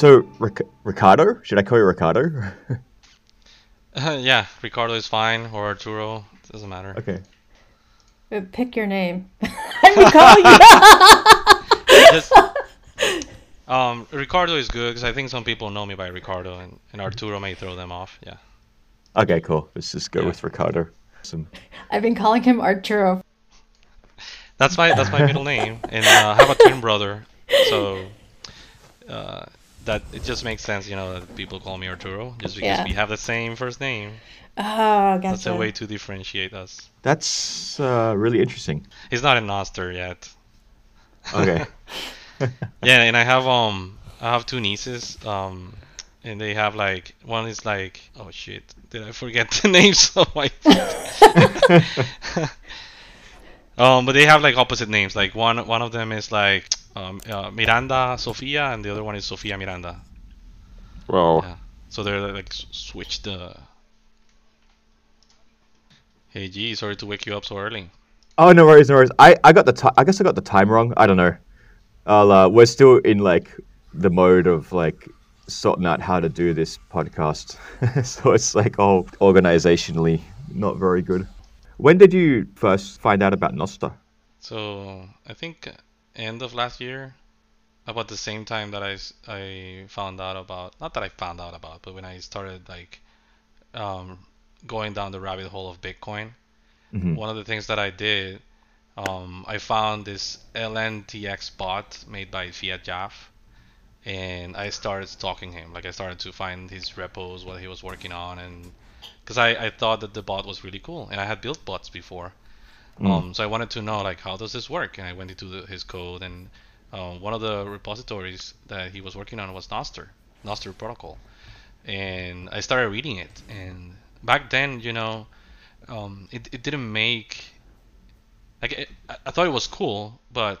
So, Ric- Ricardo? Should I call you Ricardo? Uh, yeah, Ricardo is fine, or Arturo. Doesn't matter. okay. Uh, Pick your name. I recall you. Just, um, Ricardo is good because I think some people know me by Ricardo, and, and Arturo may throw them off. Yeah. Okay, cool. Let's just go Yeah. with Ricardo. Awesome. I've been calling him Arturo. That's my that's my middle name, and uh, I have a twin brother, so uh, that it just makes sense, you know, that people call me Arturo just because Yeah. we have the same first name. Oh, That's a way to differentiate us. That's uh, really interesting. He's not in Nostr yet. Okay. Yeah, and I have um I have two nieces um and they have like one is like oh shit did I forget the names of my um but they have like opposite names like one one of them is like um, uh, Miranda Sofia and the other one is Sofia Miranda well, Yeah. so they're like s- switched the hey gee sorry to wake you up so early oh no worries, no worries. I, I got the ti I guess I got the time wrong. I don't know. I'll, uh, we're still in like the mode of like sorting out how to do this podcast, so it's like all organizationally not very good. When did you first find out about Nostr? So I think end of last year, about the same time that I, I found out about not that I found out about, but when I started like um, going down the rabbit hole of Bitcoin, Mhm. one of the things that I did, um, I found this LNTX bot made by fiatjaf, and I started stalking him. Like I started to find his repos, what he was working on, and because I, I thought that the bot was really cool, and I had built bots before. Um, so I wanted to know like how does this work, and I went into the, his code, and um, one of the repositories that he was working on was Nostr, Nostr protocol, and I started reading it. And back then, you know, um, it it didn't make like it, I, thought it was cool, but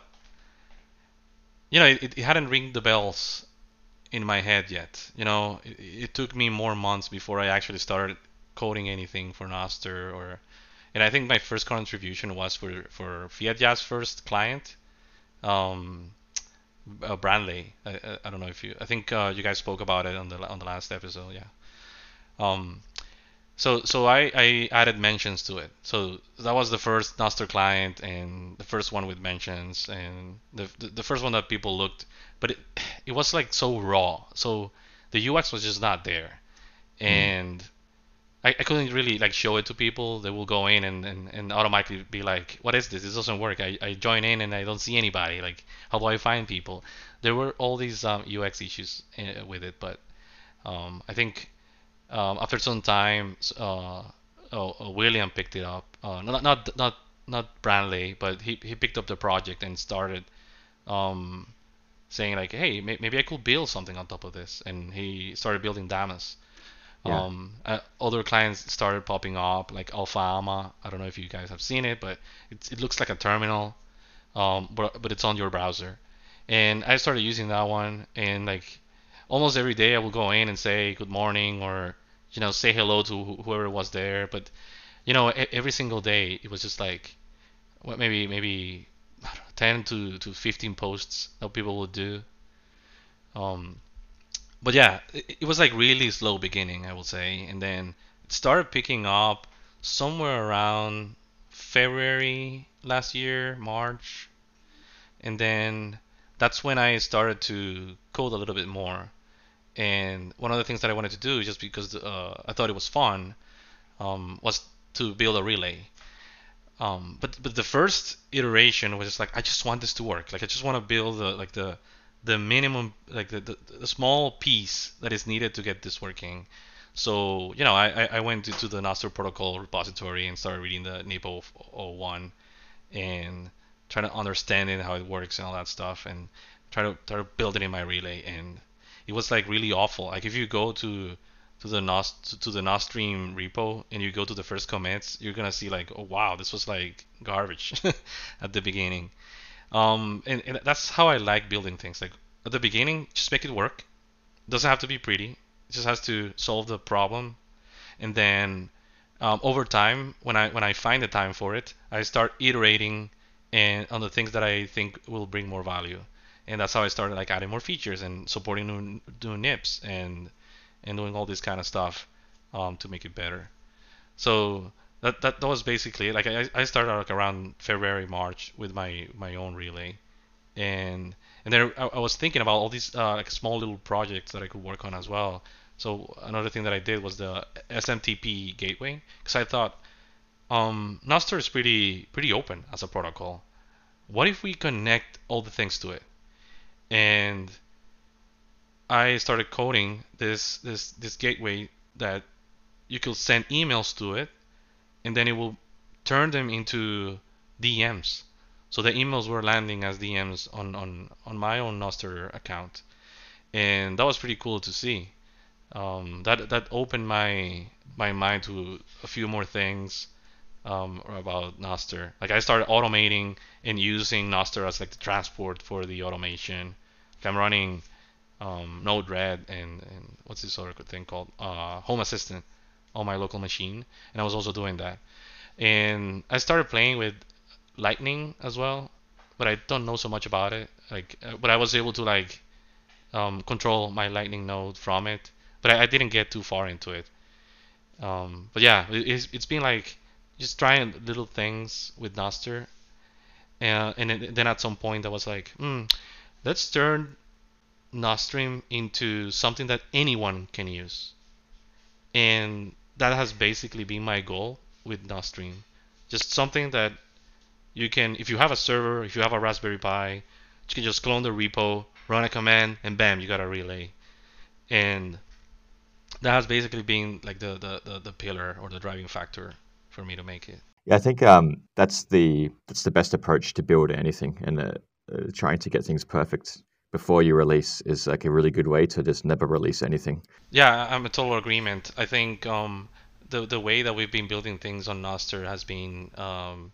you know, it, it hadn't ring the bells in my head yet. You know, it, it took me more months before I actually started coding anything for Nostr or and I think my first contribution was for for Fiat first client, um, uh, Branle. I, I, I don't know if you. I think uh, you guys spoke about it on the on the last episode. Yeah. Um, so so I, I added mentions to it. So that was the first Nostr client and the first one with mentions and the the, the first one that people looked, but it it was like so raw. So the UX was just not there, and I, I couldn't really like show it to people. They will go in and, and, and automatically be like, "What is this? This doesn't work." I, I join in and I don't see anybody. Like, how do I find people? There were all these um, UX issues uh, with it, but um, I think um, after some time, uh, oh, uh, William picked it up. Uh, not not not not but he he picked up the project and started um, saying like, "Hey, may, maybe I could build something on top of this." And he started building Damus. Yeah. Um, uh, other clients started popping up, like Alpha Alma. I don't know if you guys have seen it, but it, it looks like a terminal, um, but, but it's on your browser. And I started using that one, and like almost every day I would go in and say good morning or you know say hello to wh- whoever was there. But you know every single day it was just like what maybe maybe know, 10 to, to 15 posts that people would do. Um, but yeah, it, it was like really slow beginning, I will say, and then it started picking up somewhere around February last year, March, and then that's when I started to code a little bit more. And one of the things that I wanted to do, just because uh, I thought it was fun, um, was to build a relay. Um, but but the first iteration was just like I just want this to work. Like I just want to build like the the minimum like the, the, the small piece that is needed to get this working. So you know I, I- went to, the Nostr protocol repository and started reading the NIPO 01 and trying to understand it how it works and all that stuff and try to try to build it in my relay and it was like really awful. Like if you go to to the Nos to the Nostream repo and you go to the first commits, you're gonna see like, oh wow, this was like garbage at the beginning. Um, and, and that's how I like building things. Like at the beginning, just make it work. doesn't have to be pretty. It just has to solve the problem. And then um, over time, when I when I find the time for it, I start iterating and on the things that I think will bring more value. and that's how I started like adding more features and supporting new, new nips and and doing all this kind of stuff um, to make it better. So that, that that was basically like I, I started like around February March with my my own relay, and and then I, I was thinking about all these uh, like small little projects that I could work on as well. So another thing that I did was the SMTP gateway because I thought um, Nostr is pretty pretty open as a protocol. What if we connect all the things to it? And I started coding this this this gateway that you could send emails to it, and then it will turn them into DMs. So the emails were landing as DMs on on on my own Nostr account, and that was pretty cool to see. Um, that that opened my my mind to a few more things um, about Nostr. Like I started automating and using Nostr as like the transport for the automation. Like I'm running um, Node-RED and, and what's this other thing called uh, Home Assistant on my local machine, and I was also doing that. And I started playing with Lightning as well, but I don't know so much about it. Like, uh, but I was able to like um, control my Lightning node from it, but I, I didn't get too far into it. Um, but yeah, it, it's, it's been like just trying little things with Nostr, uh, and then at some point I was like, hmm, let's turn Nostream into something that anyone can use. And that has basically been my goal with Nostream. Just something that you can, if you have a server, if you have a Raspberry Pi, you can just clone the repo, run a command, and bam, you got a relay. And that has basically been like the, the, the, the pillar or the driving factor for me to make it. Yeah, I think um, that's the that's the best approach to build anything, and uh, uh, trying to get things perfect before you release is like a really good way to just never release anything. Yeah, I'm a total agreement. I think um, the the way that we've been building things on Nostr has been um,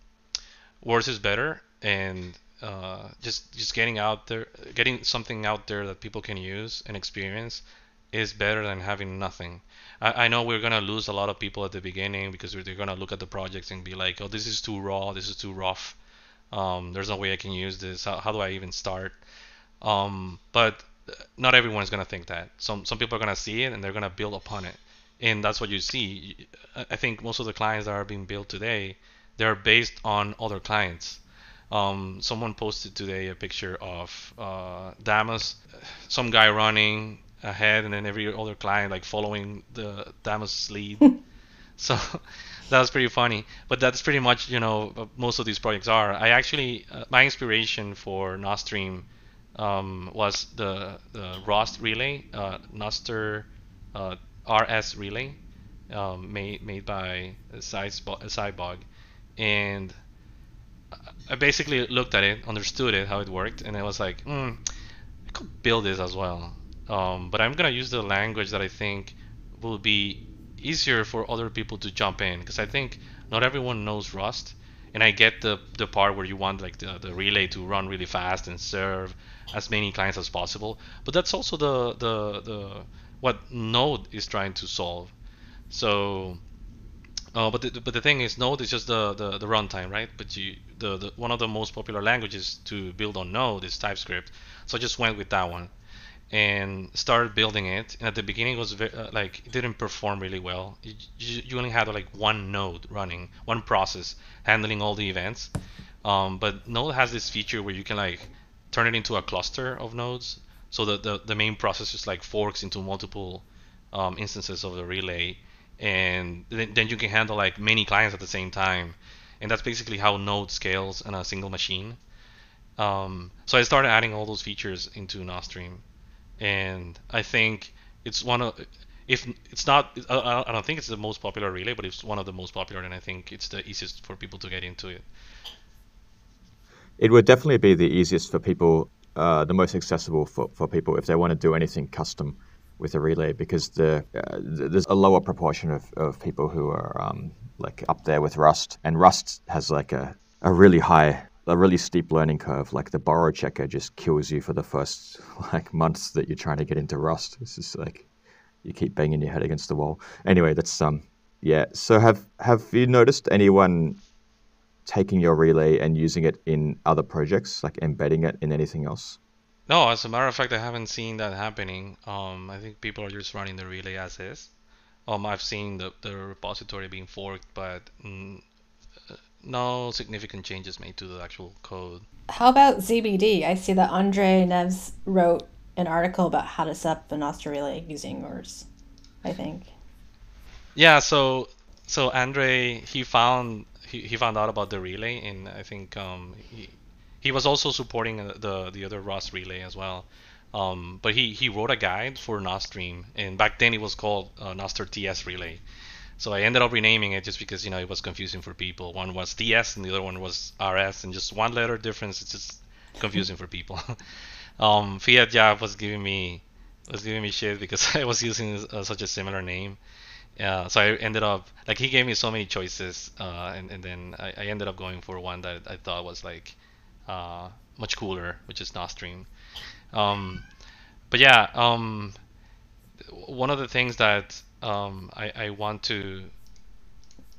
worse is better, and uh, just just getting out there, getting something out there that people can use and experience is better than having nothing. I, I know we're gonna lose a lot of people at the beginning because they're gonna look at the projects and be like, oh, this is too raw, this is too rough. Um, there's no way I can use this. How, how do I even start? Um, but not everyone is going to think that. Some some people are going to see it and they're going to build upon it, and that's what you see. I think most of the clients that are being built today, they're based on other clients. Um, someone posted today a picture of uh, Damus, some guy running ahead, and then every other client like following the Damus lead. so that was pretty funny. But that's pretty much you know most of these projects are. I actually uh, my inspiration for Nostream um, was the, the Rust relay, uh, Nostr uh, RS relay, um, made made by Sybog, and I basically looked at it, understood it, how it worked, and I was like, mm, I could build this as well. Um, but I'm gonna use the language that I think will be easier for other people to jump in, because I think not everyone knows Rust, and I get the the part where you want like the, the relay to run really fast and serve as many clients as possible. But that's also the the the what Node is trying to solve. So, uh, but the, but the thing is, Node is just the the, the runtime, right? But you the, the one of the most popular languages to build on Node is TypeScript. So I just went with that one and started building it. And at the beginning, it was very, uh, like it didn't perform really well. You, you, only had like one node running, one process handling all the events. Um, but Node has this feature where you can like turn it into a cluster of nodes. So the, the, the main process just like forks into multiple um, instances of the relay. And then, then you can handle like many clients at the same time. And that's basically how Node scales on a single machine. Um, so I started adding all those features into Nostream. And I think it's one of if it's not I don't think it's the most popular relay but it's one of the most popular and i think it's the easiest for people to get into it. It would definitely be the easiest for people, uh, the most accessible for, for people if they want to do anything custom with a relay because the uh, there's a lower proportion of, of people who are um, like up there with Rust, and Rust has like a, a really high, a really steep learning curve. Like the borrow checker just kills you for the first like months that you're trying to get into Rust. It's just like you keep banging your head against the wall. Anyway, that's um yeah. So have have you noticed anyone taking your relay and using it in other projects, like embedding it in anything else? No, as a matter of fact, I haven't seen that happening. Um, I think people are just running the relay as is. Um, I've seen the, the repository being forked, but mm, no significant changes made to the actual code. How about ZBD? I see that Andre Neves wrote an article about how to set up an Nostr relay using yours, I think. Yeah, so so Andre he found he, he found out about the relay and I think um, he he was also supporting uh, the the other Rust relay as well. Um, but he, he wrote a guide for Nostream, and back then it was called uh, Nostr TS Relay. So I ended up renaming it just because you know it was confusing for people. One was TS and the other one was RS, and just one letter difference. It's just confusing for people. um, fiatjaf was giving me was giving me shit because I was using uh, such a similar name. Uh, so I ended up like he gave me so many choices, uh, and and then I, I, ended up going for one that I thought was like uh, much cooler, which is Nostream. Um, but yeah, um, one of the things that um, I, I, want to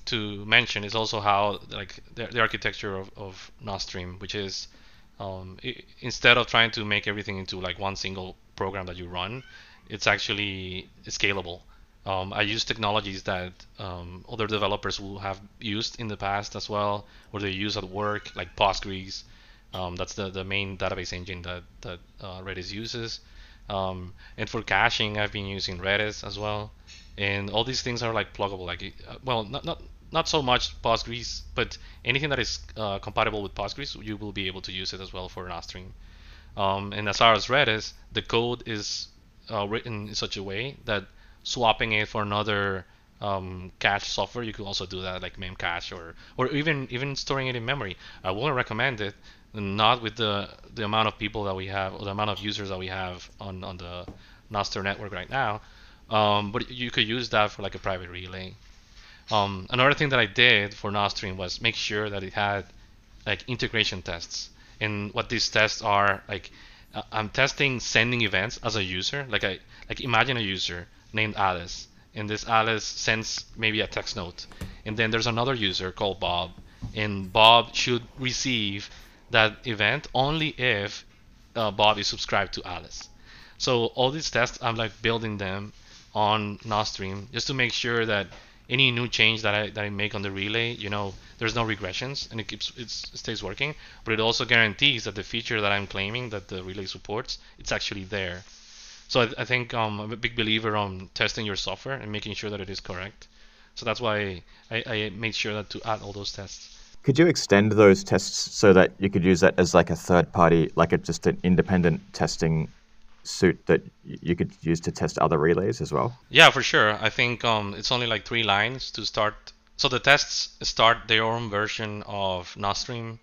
to mention is also how like the, the architecture of, of Nostream, which is um, it, instead of trying to make everything into like one single program that you run, it's actually scalable. Um, I use technologies that um, other developers will have used in the past as well, or they use at work, like Postgres, um, that's the, the main database engine that, that uh, Redis uses. Um, and for caching, I've been using Redis as well. And all these things are like pluggable. Like, uh, well, not not not so much Postgres, but anything that is uh, compatible with Postgres, you will be able to use it as well for Nostream. Um, and as far as Redis, the code is uh, written in such a way that swapping it for another um, cache software, you could also do that, like Memcache, or or even even storing it in memory. I wouldn't recommend it not with the the amount of people that we have or the amount of users that we have on on the Nostr network right now. Um, but you could use that for like a private relay. Um, another thing that I did for Nostream was make sure that it had like integration tests. And what these tests are like, uh, I'm testing sending events as a user. Like I like imagine a user named Alice, and this Alice sends maybe a text note, and then there's another user called Bob, and Bob should receive that event only if uh, Bob is subscribed to Alice. So all these tests, I'm like building them on Nostream just to make sure that any new change that I that I make on the relay, you know, there's no regressions and it keeps it stays working. But it also guarantees that the feature that I'm claiming that the relay supports, it's actually there. So I, I think um, I'm a big believer on testing your software and making sure that it is correct. So that's why I, I made sure that to add all those tests. Could you extend those tests so that you could use that as like a third party, like a, just an independent testing suite that you could use to test other relays as well? Yeah, for sure. I think um, it's only like three lines to start. So the tests start their own version of Nostream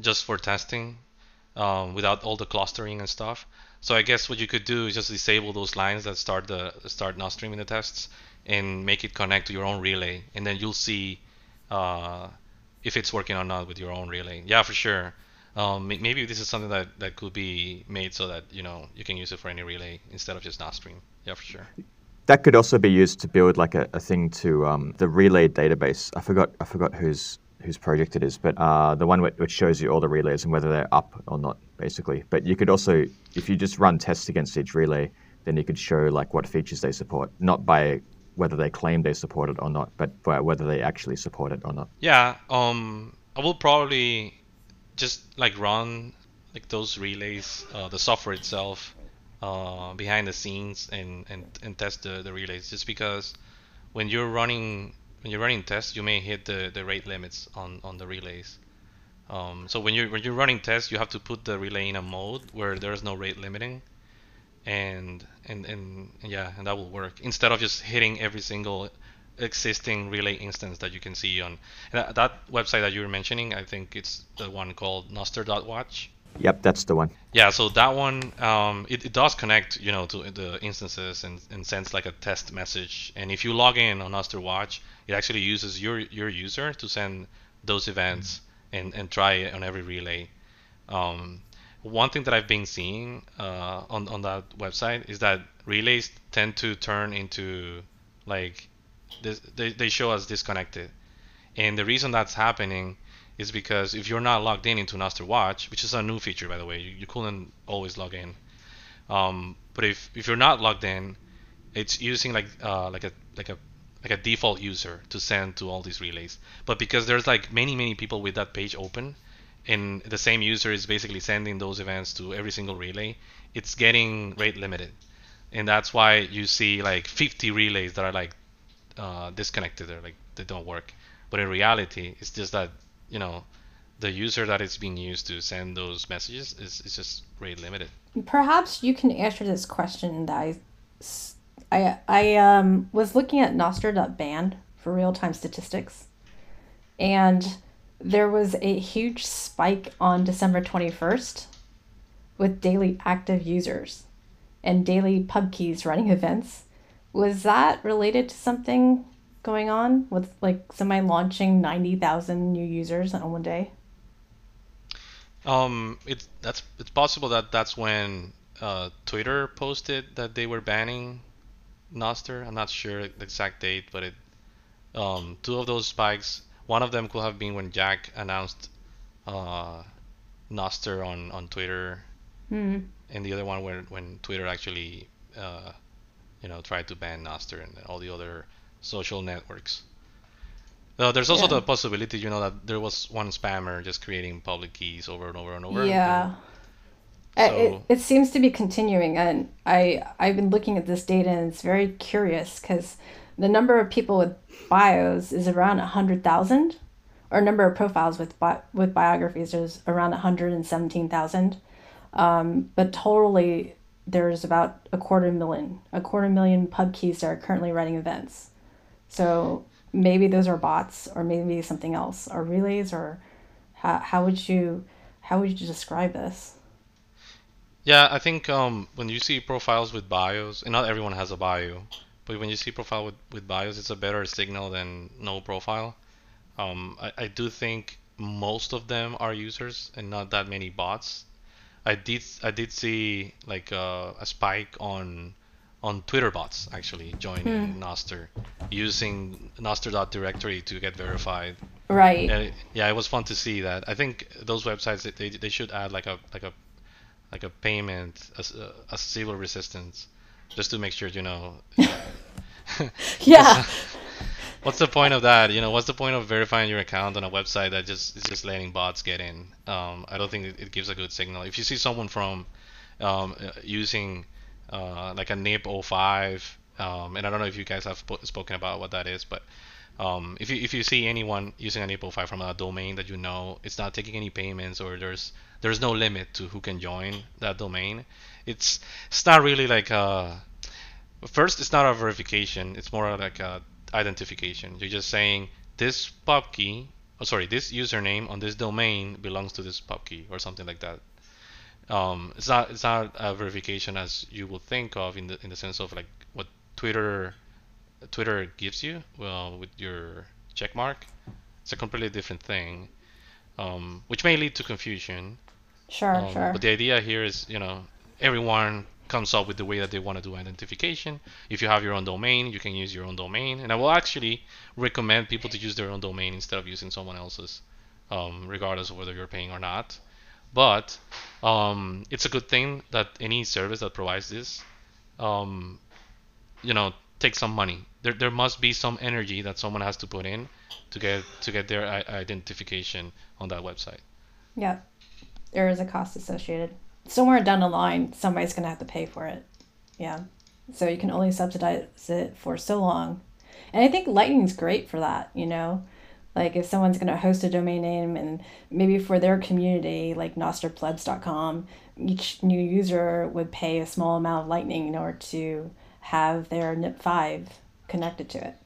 just for testing um, without all the clustering and stuff. So I guess what you could do is just disable those lines that start the start Nostream in the tests and make it connect to your own relay, and then you'll see uh, if it's working or not with your own relay. Yeah, for sure. Um, maybe this is something that, that could be made so that you know you can use it for any relay instead of just Nostream. Yeah, for sure. That could also be used to build like a, a thing to um, the relay database. I forgot I forgot whose whose project it is, but uh, the one which shows you all the relays and whether they're up or not, basically. But you could also, if you just run tests against each relay, then you could show like what features they support, not by whether they claim they support it or not, but whether they actually support it or not. Yeah, um, I will probably just like run like those relays, uh, the software itself, uh, behind the scenes and, and, and test the, the relays. Just because when you're running when you're running tests, you may hit the, the rate limits on, on the relays. Um, so when you're when you're running tests, you have to put the relay in a mode where there's no rate limiting and and, and yeah, and that will work instead of just hitting every single existing relay instance that you can see on that, that website that you were mentioning. I think it's the one called Nostr.watch. Yep, that's the one. Yeah, so that one um, it, it does connect, you know, to the instances and, and sends like a test message. And if you log in on Nostr Watch, it actually uses your your user to send those events and, and try it on every relay. Um, one thing that I've been seeing uh, on on that website is that relays tend to turn into like this, they they show us disconnected, and the reason that's happening is because if you're not logged in into Nostr Watch, which is a new feature by the way, you, you couldn't always log in. Um, but if if you're not logged in, it's using like uh, like a like a like a default user to send to all these relays. But because there's like many many people with that page open, and the same user is basically sending those events to every single relay, it's getting rate limited, and that's why you see like 50 relays that are like uh, disconnected or like they don't work. But in reality, it's just that you know the user that is being used to send those messages is, is just rate limited. Perhaps you can answer this question that I, I, I um, was looking at Nostr.band for real time statistics, and there was a huge spike on December 21st with daily active users and daily pub keys running events. Was that related to something going on with like somebody launching 90,000 new users on one day? Um, it's that's it's possible that that's when uh, Twitter posted that they were banning Nostr. I'm not sure the exact date, but it um, two of those spikes. One of them could have been when Jack announced uh, Nostr on on Twitter, Hmm. and the other one when when Twitter actually uh, you know try to ban Nostr and all the other social networks. Uh, there's also Yeah. the possibility, you know, that there was one spammer just creating public keys over and over and over. Yeah. and- So- It, it seems to be continuing, and I I've been looking at this data, and it's very curious because the number of people with bios is around hundred thousand, or number of profiles with bi- with biographies is around one hundred and seventeen thousand, um, but totally there's about a quarter million, a quarter million pub keys that are currently running events. So maybe those are bots, or maybe something else, or relays, or how how would you how would you describe this? Yeah, I think um, when you see profiles with bios, and not everyone has a bio, but when you see profile with, with bios, it's a better signal than no profile. Um, I, I do think most of them are users and not that many bots. I did I did see like uh, a spike on on Twitter bots actually joining Nostr using Nostr.directory to get verified. Right. Yeah, yeah, it was fun to see that. I think those websites they, they, should add like a like a like a payment a, a zero resistance just to make sure you know Yeah. What's the point of that? You know what's the point of verifying your account on a website that just is just letting bots get in? Um, I don't think it, gives a good signal. If you see someone from um, uh, using uh, like a NIP 05 um, and I don't know if you guys have spo- spoken about what that is but um, if you if you see anyone using a NIP 05 from a domain that you know it's not taking any payments or there's there's no limit to who can join that domain it's it's not really like a first it's not a verification. It's more like a identification. You're just saying this pub key oh sorry this username on this domain belongs to this pub key or something like that. Um, it's not it's not a verification as you would think of in the in the sense of like what Twitter Twitter gives you well with your check mark. It's a completely different thing um, which may lead to confusion. Sure, um, sure. But the idea here is, you know, everyone comes up with the way that they want to do identification. If you have your own domain, you can use your own domain. And I will actually recommend people to use their own domain instead of using someone else's, um, regardless of whether you're paying or not. But um, it's a good thing that any service that provides this, um, you know, takes some money. There, there must be some energy that someone has to put in to get to get their identification on that website. Yeah. There is a cost associated. Somewhere down the line, somebody's going to have to pay for it. Yeah. So you can only subsidize it for so long. And I think Lightning's great for that, you know? Like if someone's going to host a domain name and maybe for their community, like nostrplebs.com, each new user would pay a small amount of Lightning in order to have their NIP5 connected to it.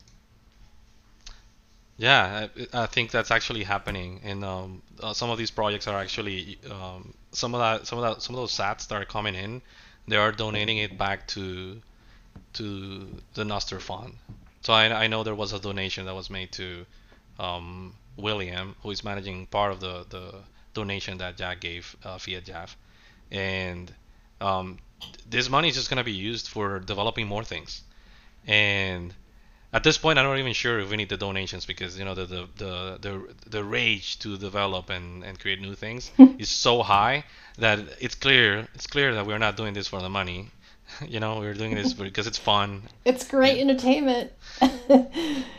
Yeah, I, I think that's actually happening, and um, uh, some of these projects are actually um, some of that, some of that, some of those sats that are coming in, they are donating it back to to the Nostr fund. So I, I know there was a donation that was made to um, William, who is managing part of the, the donation that Jack gave uh, fiatjaf, and um, this money is just gonna be used for developing more things, and at this point, I'm not even sure if we need the donations because you know the the the the, the rage to develop and, and create new things is so high that it's clear it's clear that we're not doing this for the money. you know, we're doing this because it's fun. It's great yeah. entertainment. yeah.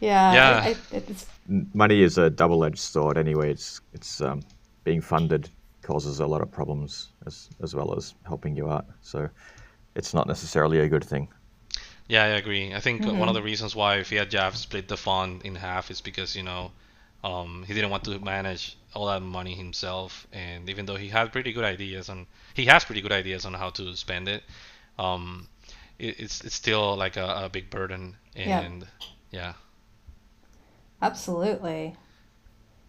Yeah. I, I, it's... Money is a double-edged sword. Anyway, it's it's um, being funded causes a lot of problems as as well as helping you out. So it's not necessarily a good thing. Yeah, I agree. I think mm-hmm. one of the reasons why fiatjaf split the fund in half is because you know um, he didn't want to manage all that money himself, and even though he had pretty good ideas on he has pretty good ideas on how to spend it, um, it it's it's still like a, a big burden, and yeah. yeah. Absolutely.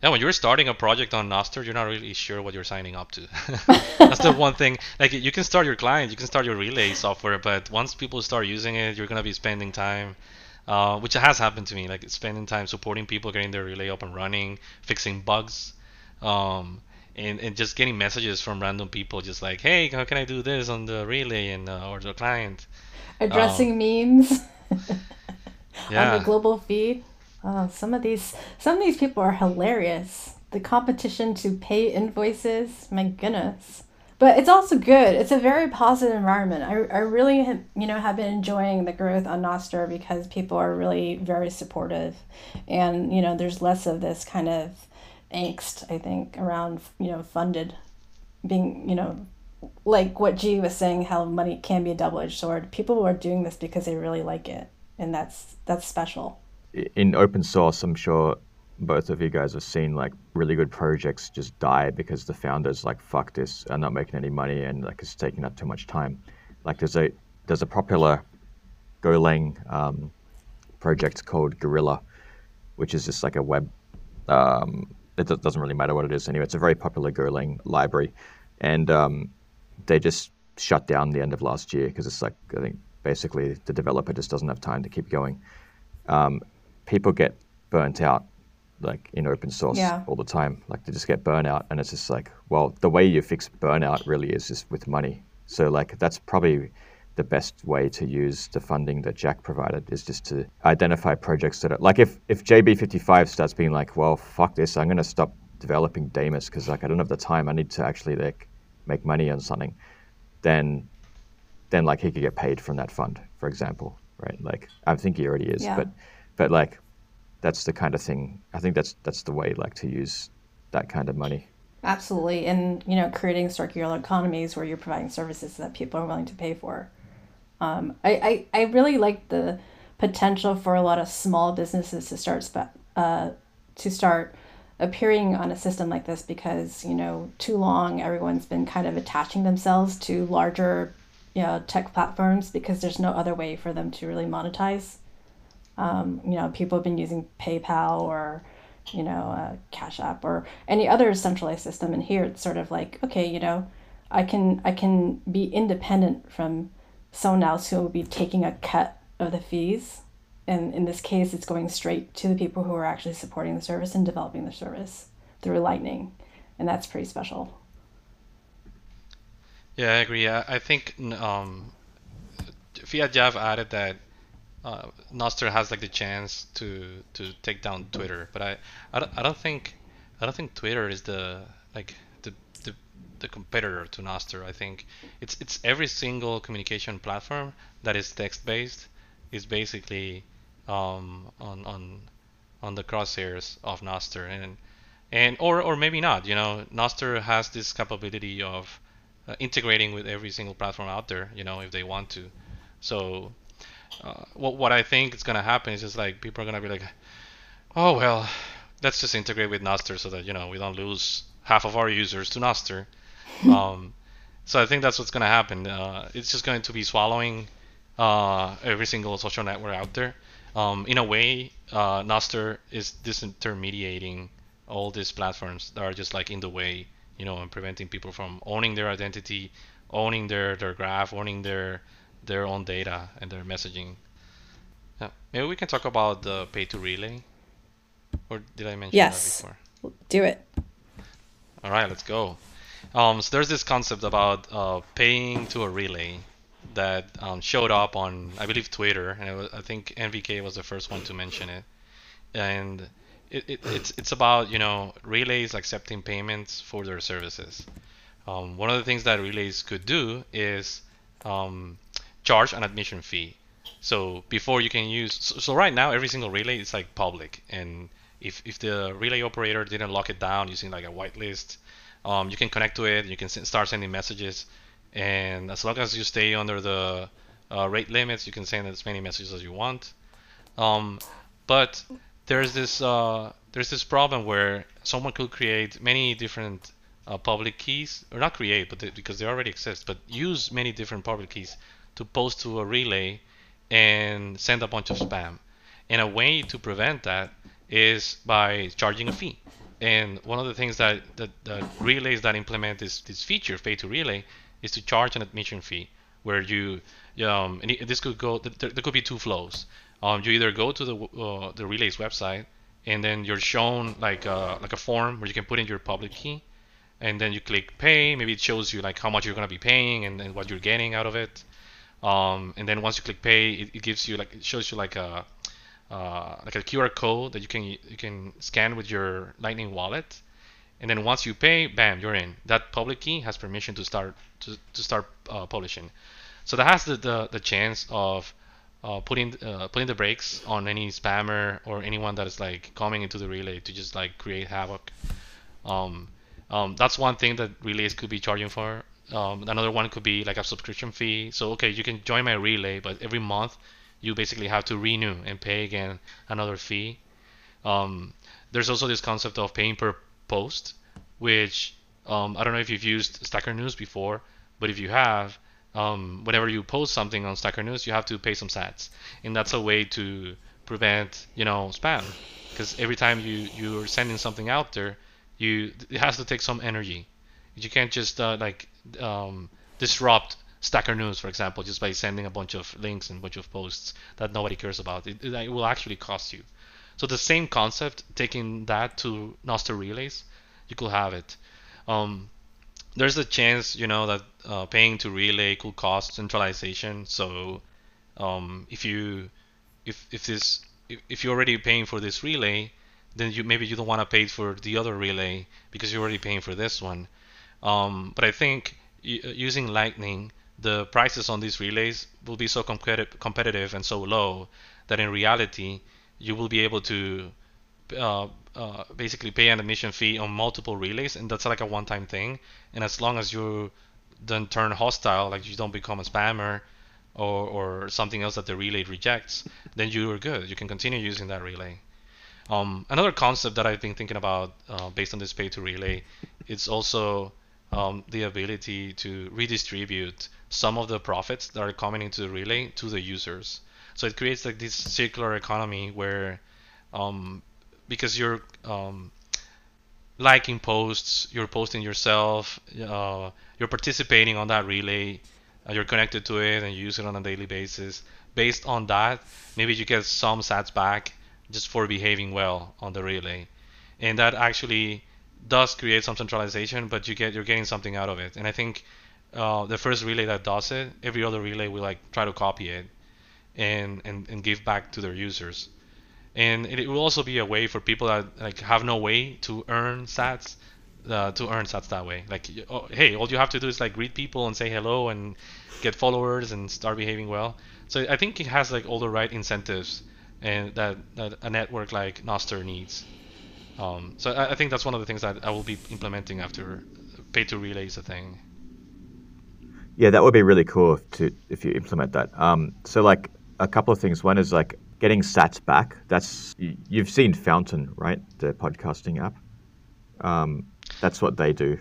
Yeah, when you're starting a project on Nostr, you're not really sure what you're signing up to. That's the one thing. Like you can start your client, you can start your relay software, but once people start using it, you're gonna be spending time, uh, which has happened to me. Like spending time supporting people, getting their relay up and running, fixing bugs, um, and and just getting messages from random people, just like, hey, how can I do this on the relay and uh, or the client? Addressing um, memes yeah. on the global feed. Oh, some of these some of these people are hilarious. The competition to pay invoices, my goodness. But it's also good. It's a very positive environment. I, I really have, you know have been enjoying the growth on Nostr because people are really very supportive, and you know there's less of this kind of angst I think around you know funded being you know like what G was saying how money can be a double edged sword. People are doing this because they really like it, and that's that's special in open source, I'm sure both of you guys have seen like really good projects just die because the founders like fuck this, are not making any money and like it's taking up too much time. Like there's a there's a popular Golang um, project called Gorilla, which is just like a web. Um, it doesn't really matter what it is anyway. It's a very popular Golang library, and um, they just shut down the end of last year because it's like I think basically the developer just doesn't have time to keep going. Um, people get burnt out like in open source yeah. all the time. Like they just get burnout, and it's just like, well, the way you fix burnout really is just with money. So like that's probably the best way to use the funding that Jack provided is just to identify projects that are like if if JB55 starts being like, well, fuck this, I'm gonna stop developing Damus because like I don't have the time. I need to actually like make money on something. Then then like he could get paid from that fund, for example, right? Like I think he already is, yeah. but but like that's the kind of thing i think that's that's the way like to use that kind of money. Absolutely. And you know creating circular economies where you're providing services that people are willing to pay for. Um, I, I, I really like the potential for a lot of small businesses to start spe- uh, to start appearing on a system like this because you know too long everyone's been kind of attaching themselves to larger you know tech platforms because there's no other way for them to really monetize um, you know, people have been using PayPal or, you know, uh, Cash App or any other centralized system. And here it's sort of like, okay, you know, I can I can be independent from someone else who will be taking a cut of the fees. And in this case, it's going straight to the people who are actually supporting the service and developing the service through Lightning. And that's pretty special. Yeah, I agree. I, I think um, fiatjaf added that uh, Nostr has like the chance to to take down Twitter, but I I don't, I don't think I don't think Twitter is the like the, the the competitor to Nostr. I think it's it's every single communication platform that is text based is basically um, on on on the crosshairs of Nostr and and or or maybe not. You know, Nostr has this capability of uh, integrating with every single platform out there. You know, if they want to. So uh, what what I think is gonna happen is just like people are gonna be like, oh well, let's just integrate with Nostr so that you know we don't lose half of our users to Nostr. um, so I think that's what's gonna happen. Uh, it's just going to be swallowing uh, every single social network out there. Um, in a way, uh, Nostr is disintermediating all these platforms that are just like in the way, you know, and preventing people from owning their identity, owning their their graph, owning their their own data and their messaging. Yeah. Maybe we can talk about the pay to relay. Or did I mention yes. that before? Do it. All right, let's go. Um, so there's this concept about uh, paying to a relay, that um, showed up on I believe Twitter, and was, I think NVK was the first one to mention it. And it, it, it's it's about you know relays accepting payments for their services. Um, one of the things that relays could do is um, charge an admission fee. So before you can use, so, so, right now every single relay is like public, and if if the relay operator didn't lock it down using like a whitelist, um, you can connect to it. You can start sending messages, and as long as you stay under the uh, rate limits, you can send as many messages as you want. Um, but there's this uh, there's this problem where someone could create many different uh, public keys, or not create, but they, because they already exist, but use many different public keys to post to a relay and send a bunch of spam. And a way to prevent that is by charging a fee. And one of the things that, that, relays that implement this, this feature, pay to relay, is to charge an admission fee, where you, um, and this could go, there, there could be two flows. Um, you either go to the uh, the relay's website, and then you're shown like a, like a form where you can put in your public key, and then you click pay. Maybe it shows you like how much you're gonna be paying and, and what you're getting out of it. Um, and then once you click pay, it, it, gives you like it shows you like a uh, like a QR code that you can you can scan with your Lightning wallet. And then once you pay, bam, you're in. That public key has permission to start to, to start uh, publishing. So that has the, the, the chance of uh, putting uh, putting the brakes on any spammer or anyone that is like coming into the relay to just like create havoc. Um, um, that's one thing that relays could be charging for. Um, another one could be like a subscription fee. So okay, you can join my relay, but every month you basically have to renew and pay again another fee. Um, there's also this concept of paying per post, which um, I don't know if you've used Stacker News before, but if you have, um, whenever you post something on Stacker News, you have to pay some sats, and that's a way to prevent you know spam, because every time you you're sending something out there, you it has to take some energy. You can't just uh, like um, disrupt Stacker News, for example, just by sending a bunch of links and a bunch of posts that nobody cares about. It, it, will actually cost you. So the same concept, taking that to Nostr relays, you could have it. Um, there's a chance, you know, that uh, paying to relay could cost centralization. So um, if you if if this if, if you're already paying for this relay, then you maybe you don't want to pay for the other relay because you're already paying for this one. Um, but I think using Lightning, the prices on these relays will be so competitive and so low that in reality you will be able to uh, uh, basically pay an admission fee on multiple relays, and that's like a one-time thing. And as long as you don't turn hostile, like you don't become a spammer or, or something else that the relay rejects, then you are good. You can continue using that relay. Um, another concept that I've been thinking about uh, based on this pay to relay is also um, the ability to redistribute some of the profits that are coming into the relay to the users. So it creates like this circular economy where, um, because you're um, liking posts, you're posting yourself, uh, you're participating on that relay, uh, you're connected to it, and you use it on a daily basis. Based on that, maybe you get some sats back just for behaving well on the relay, and that actually does create some centralization, but you get you're getting something out of it. And I think uh, the first relay that does it, every other relay will like try to copy it and and, and give back to their users. And it, will also be a way for people that like have no way to earn sats uh, to earn sats that way. Like, oh, hey, all you have to do is like greet people and say hello and get followers and start behaving well. So I think it has like all the right incentives and that, that a network like Nostr needs. Um, so I, I, think that's one of the things that I will be implementing after pay to relay is a thing. Yeah, that would be really cool if, to if you implement that. Um, so like a couple of things. One is like getting sats back. That's you've seen Fountain, right? The podcasting app. Um, that's what they do.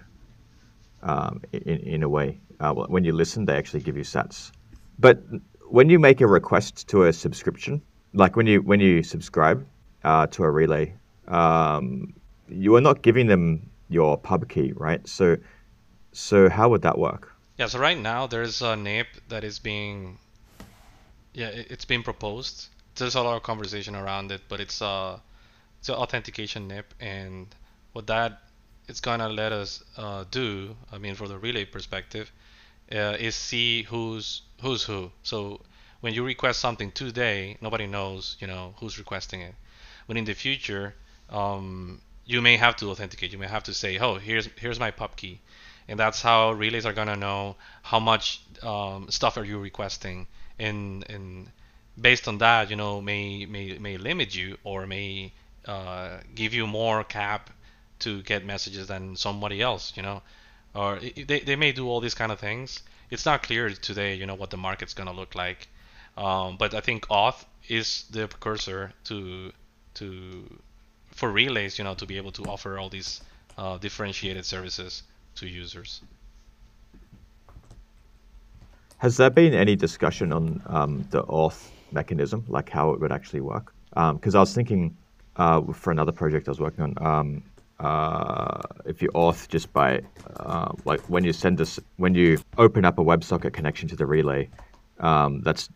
Um, in in a way, uh, when you listen, they actually give you sats. But when you make a request to a subscription, like when you when you subscribe uh, to a relay, um, you are not giving them your pub key, right? So, so how would that work? Yeah. So right now there's a NIP that is being, yeah, it's being proposed. There's a lot of conversation around it, but it's a it's an authentication NIP, and what that it's gonna let us uh, do, I mean, for the relay perspective, uh, is see who's who's who. So when you request something today, nobody knows, you know, who's requesting it. But in the future, um, you may have to authenticate. You may have to say, "Oh, here's here's my pub key," and that's how relays are gonna know how much um, stuff are you requesting, and and based on that, you know, may may may limit you or may uh, give you more cap to get messages than somebody else, you know, or they they may do all these kind of things. It's not clear today, you know, what the market's gonna look like. Um, but I think auth is the precursor to to for relays, you know, to be able to offer all these uh, differentiated services to users. Has there been any discussion on um, the auth mechanism, like how it would actually work? Because um, I was thinking uh, for another project I was working on, um, uh, if you auth just by uh, like when you send this, when you open up a WebSocket connection to the relay, um, that's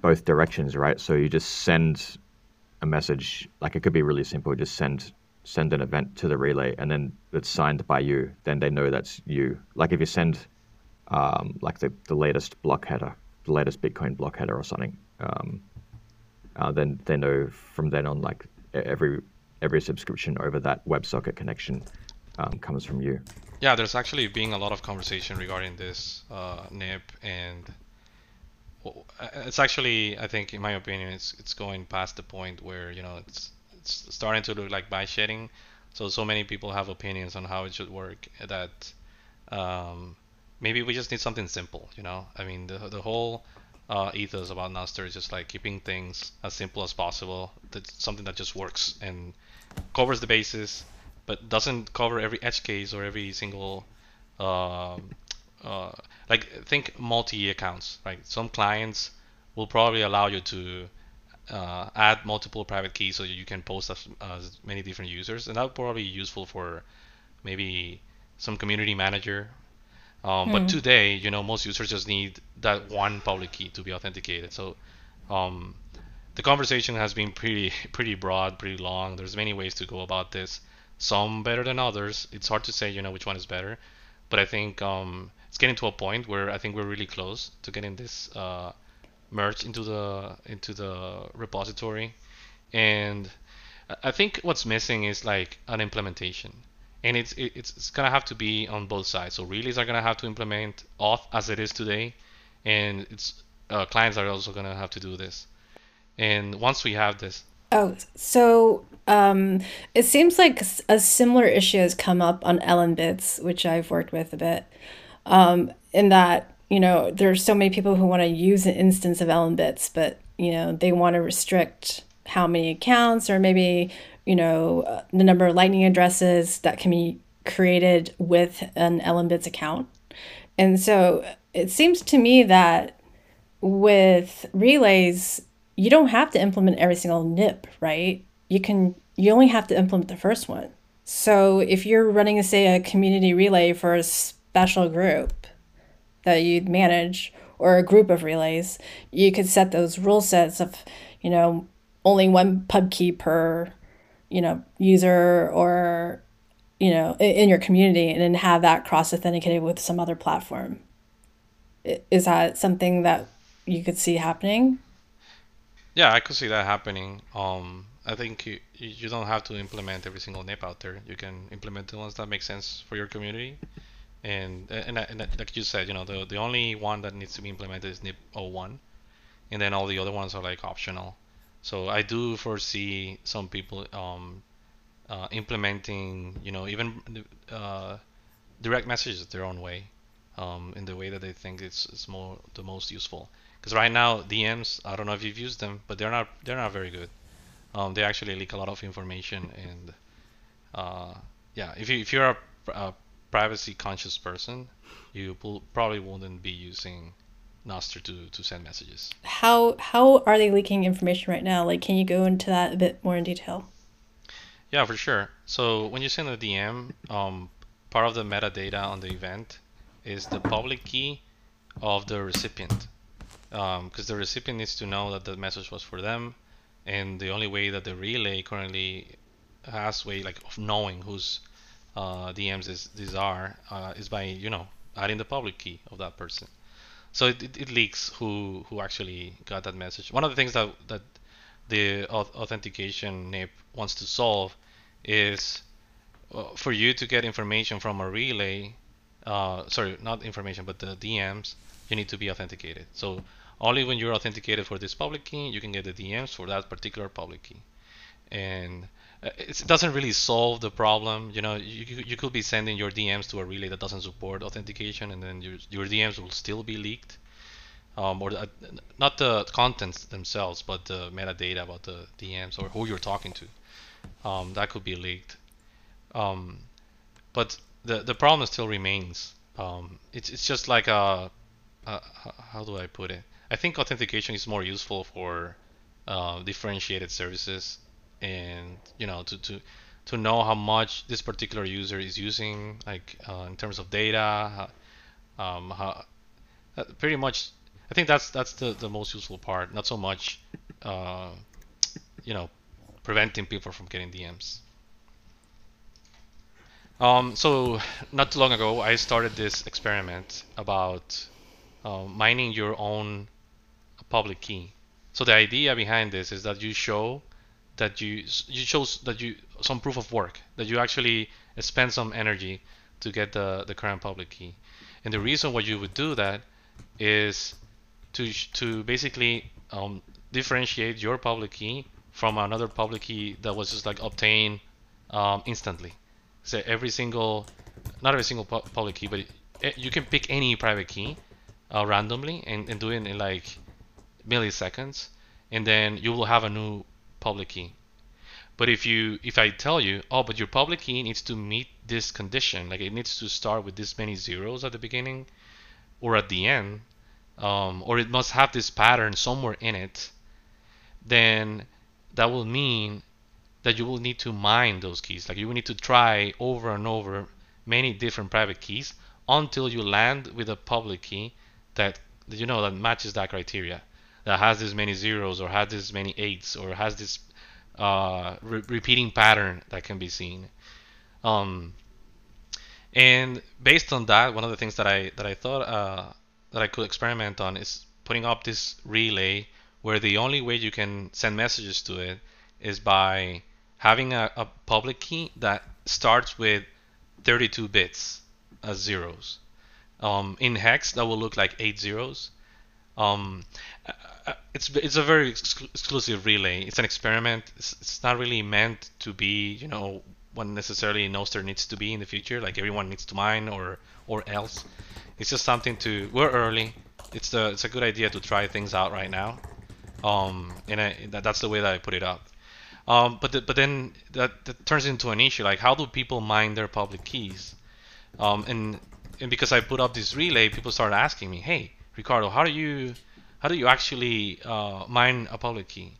both directions, right? So you just send a message, like it could be really simple, just send send an event to the relay and then it's signed by you, then they know that's you. Like if you send um, like the, the latest block header, the latest Bitcoin block header or something, um, uh, then they know from then on like every every subscription over that WebSocket connection um, comes from you. Yeah, there's actually being a lot of conversation regarding this uh, NIP and it's actually I think in my opinion it's it's going past the point where you know it's it's starting to look like bike shedding. So so many people have opinions on how it should work that um, maybe we just need something simple. You know, I mean the the whole uh, ethos about Nostr is just like keeping things as simple as possible. That's something that just works and covers the bases, but doesn't cover every edge case or every single um, uh, like think multi accounts. Right some clients will probably allow you to uh, add multiple private keys so you can post as, as many different users and that would probably be useful for maybe some community manager. Um, mm. but hmm. today you know most users just need that one public key to be authenticated. So um, the conversation has been pretty pretty broad pretty long. There's many ways to go about this. Some better than others. It's hard to say you know which one is better. But i think um, it's getting to a point where I think we're really close to getting this uh, merged into the into the repository, and I think what's missing is like an implementation, and it's it's it's gonna have to be on both sides. So relays are gonna have to implement auth as it is today, and it's uh, clients are also gonna have to do this. And once we have this, Oh, so um, it seems like a similar issue has come up on LNbits, which I've worked with a bit um, in that you know there's so many people who want to use an instance of LNbits, but you know they want to restrict how many accounts or maybe you know uh, the number of Lightning addresses that can be created with an LNbits account. And so it seems to me that with relays, you don't have to implement every single NIP, right? You can you only have to implement the first one. So if you're running, say, a community relay for a special group that you'd manage or a group of relays, you could set those rule sets of, you know, only one pub key per, you know, user or, you know, in your community and then have that cross authenticated with some other platform. Is that something that you could see happening? Yeah, I could see that happening. Um, I think you, you don't have to implement every single NIP out there. You can implement the ones that make sense for your community and and, and like you said, you know, the the only one that needs to be implemented is NIP 01, and then all the other ones are like optional. So I do foresee some people um, uh, implementing, you know, even uh, direct messages their own way, um, in the way that they think it's, it's more the most useful. Because right now DMs, I don't know if you've used them, but they're not they're not very good. Um, they actually leak a lot of information, and uh, yeah, if you if you're a, a privacy conscious person, you probably wouldn't be using Nostr to, to send messages. How how are they leaking information right now? Like, can you go into that a bit more in detail? Yeah, for sure. So when you send a DM, um, part of the metadata on the event is the public key of the recipient, because um, the recipient needs to know that the message was for them, and the only way that the relay currently has way like of knowing who's uh, DMs is, these are uh, is by you know adding the public key of that person. So it, it, it leaks who who actually got that message. One of the things that that the authentication NIP wants to solve is uh, for you to get information from a relay. Uh, sorry, not information, but the DMs. You need to be authenticated. So only when you're authenticated for this public key, you can get the DMs for that particular public key. And it doesn't really solve the problem. You know, you, you could be sending your DMs to a relay that doesn't support authentication, and then your, your DMs will still be leaked. Um, or the, not the contents themselves, but the metadata about the DMs or who you're talking to. Um, that could be leaked. Um, but the the problem still remains. Um, it's it's just like a, a, how do I put it? I think authentication is more useful for uh, differentiated services and you know to, to to know how much this particular user is using like uh, in terms of data um, how, uh, pretty much I think that's that's the, the most useful part. Not so much uh, you know preventing people from getting DMs um, so not too long ago I started this experiment about uh, mining your own public key. So the idea behind this is that you show that you you show that you some proof of work that you actually spend some energy to get the the current public key. And the reason why you would do that is to to basically um, differentiate your public key from another public key that was just like obtained um, instantly. So every single not every single pu public key but it, you can pick any private key uh, randomly and, and do it in like milliseconds. And then you will have a new public key. But if you if I tell you, oh, but your public key needs to meet this condition, like it needs to start with this many zeros at the beginning or at the end, um, or it must have this pattern somewhere in it, then that will mean that you will need to mine those keys. Like you will need to try over and over many different private keys until you land with a public key that you know that matches that criteria that has this many zeros or has this many eights or has this uh, re repeating pattern that can be seen. Um, and based on that, one of the things that I that I thought uh, that I could experiment on is putting up this relay where the only way you can send messages to it is by having a, a public key that starts with 32 bits as zeros. Um, in hex, that will look like eight zeros. Um, uh, it's it's a very ex exclusive relay. It's an experiment. It's, it's, not really meant to be, you know, what necessarily Nostr needs to be in the future. Like everyone needs to mine or or else. It's just something to. We're early. It's the it's a good idea to try things out right now. Um, and I, that, that's the way that I put it up. Um, but the, but then that, that turns into an issue. Like how do people mine their public keys? Um, and and because I put up this relay, people started asking me, hey, Ricardo, how do you how do you actually uh, mine a public key?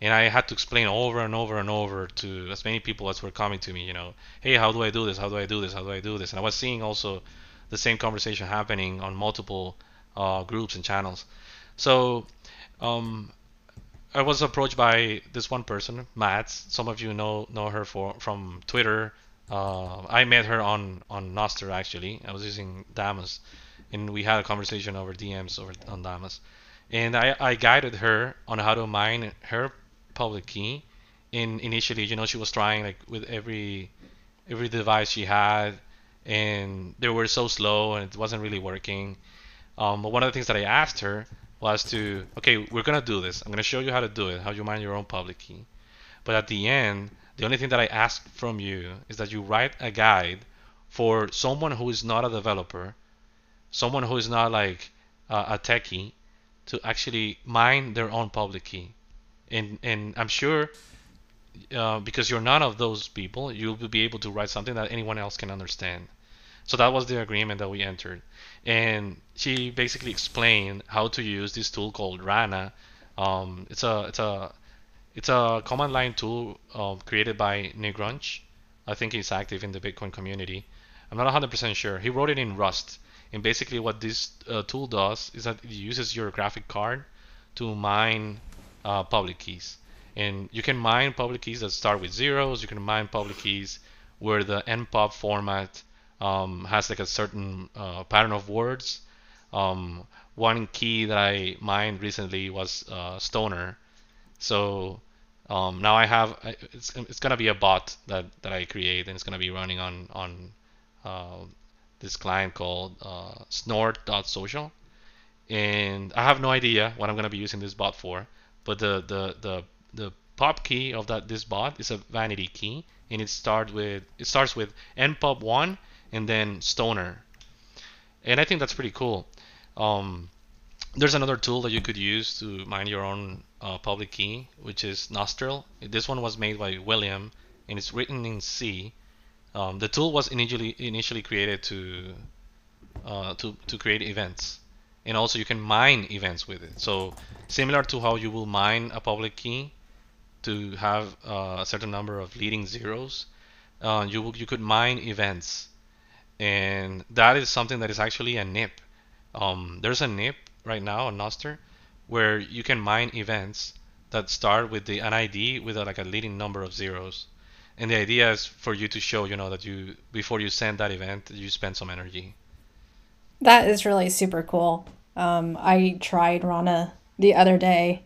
And I had to explain over and over and over to as many people as were coming to me, you know, hey, how do I do this? How do I do this? How do I do this? And I was seeing also the same conversation happening on multiple uh, groups and channels. So um, I was approached by this one person, Mads. Some of you know know her for from Twitter. Uh, I met her on on Nostr actually. I was using Damus, and we had a conversation over DMs over on Damus and I, I guided her on how to mine her public key. And initially, you know, she was trying like with every every device she had, and they were so slow and it wasn't really working. Um, but one of the things that I asked her was to, okay, we're gonna do this. I'm gonna show you how to do it, how you mine your own public key. But at the end, the only thing that I ask from you is that you write a guide for someone who is not a developer, someone who is not like uh, a techie, to actually mine their own public key. And, and I'm sure uh, because you're none of those people, you'll be able to write something that anyone else can understand. So that was the agreement that we entered. And she basically explained how to use this tool called Rana. Um, it's a it's a it's a command line tool uh, created by Negrunch. I think he's active in the Bitcoin community. I'm not 100% sure. He wrote it in Rust. And basically what this uh, tool does is that it uses your graphic card to mine uh, public keys. And you can mine public keys that start with zeros. You can mine public keys where the npub format um, has like a certain uh, pattern of words. Um, one key that I mined recently was uh, stoner. So um, now I have it's, it's gonna be a bot that, that I create and it's gonna be running on on uh, this client called uh, snort.social and I have no idea what I'm gonna be using this bot for but the the the, the pub key of that this bot is a vanity key and it starts with it starts with npub1 and then stoner. And I think that's pretty cool. Um, there's another tool that you could use to mine your own uh, public key, which is nostril. This one was made by William, and it's written in C. Um, the tool was initially initially created to uh, to to create events, and also you can mine events with it. So similar to how you will mine a public key to have uh, a certain number of leading zeros, uh, you you could mine events, and that is something that is actually a NIP. Um, there's a NIP right now on Nostr where you can mine events that start with the an ID with a, like a leading number of zeros. And the idea is for you to show, you know, that you before you send that event, you spend some energy. That is really super cool. Um, I tried Rana the other day,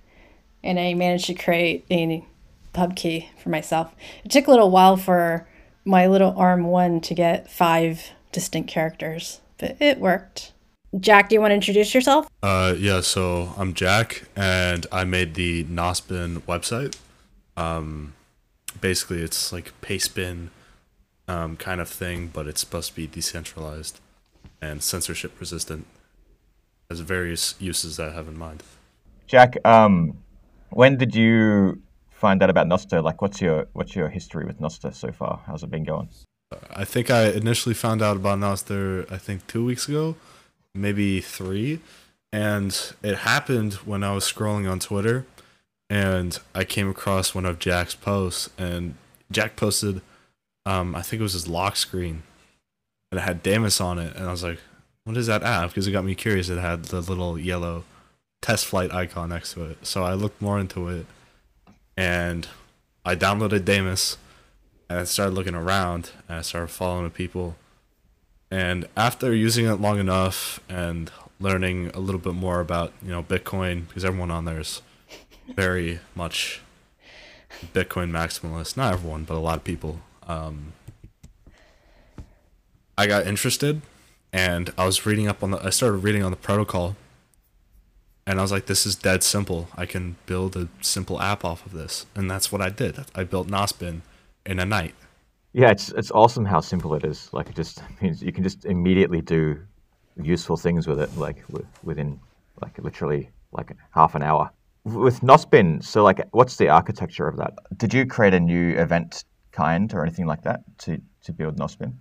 and I managed to create a pub key for myself. It took a little while for my little M1 to get five distinct characters, but it worked. Jack, do you want to introduce yourself? Uh, yeah, so I'm Jack, and I made the Nosbin website. Um, basically, it's like pastebin um, kind of thing, but it's supposed to be decentralized and censorship resistant. Has various uses that I have in mind. Jack, um, when did you find out about Nostr? Like, what's your what's your history with Nostr so far? How's it been going? I think I initially found out about Nostr, I think two weeks ago maybe three. And it happened when I was scrolling on Twitter and I came across one of Jack's posts and Jack posted um, I think it was his lock screen and it had Damus on it and I was like, what is that app? Because it got me curious. It had the little yellow test flight icon next to it. So I looked more into it and I downloaded Damus and I started looking around and I started following the people and after using it long enough and learning a little bit more about, you know, Bitcoin, because everyone on there is very much Bitcoin maximalist. Not everyone, but a lot of people. Um, I got interested and I was reading up on the I started reading on the protocol and I was like this is dead simple. I can build a simple app off of this. And that's what I did. I built Nosbin in a night. Yeah, it's it's awesome how simple it is. Like it just means you can just immediately do useful things with it, like within like literally like half an hour. With Nosbin, so like, what's the architecture of that? Did you create a new event kind or anything like that to to build Nosbin?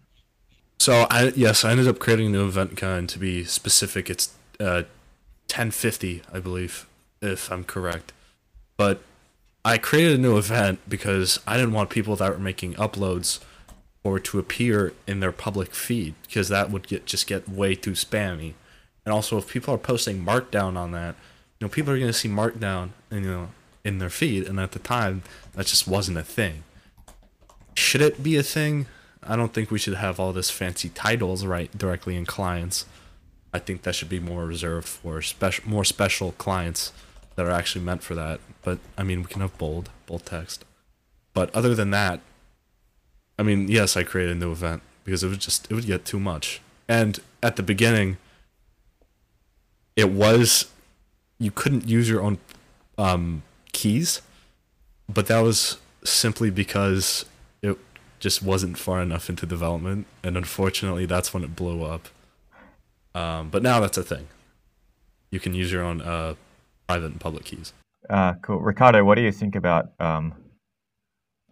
So I yes, I ended up creating a new event kind to be specific. It's uh, 1050, I believe, if I'm correct. But I created a new event because I didn't want people that were making uploads or to appear in their public feed because that would get just get way too spammy. And also, if people are posting Markdown on that, know, people are going to see Markdown, you know, in their feed, and at the time, that just wasn't a thing. Should it be a thing? I don't think we should have all this fancy titles right directly in clients. I think that should be more reserved for special, more special clients that are actually meant for that. But I mean, we can have bold, bold text. But other than that, I mean, yes, I created a new event because it was just it would get too much. And at the beginning, it was you couldn't use your own um, keys, but that was simply because it just wasn't far enough into development, and unfortunately, that's when it blew up. Um, but now that's a thing. You can use your own uh, private and public keys. Uh, cool. Ricardo, what do you think about um,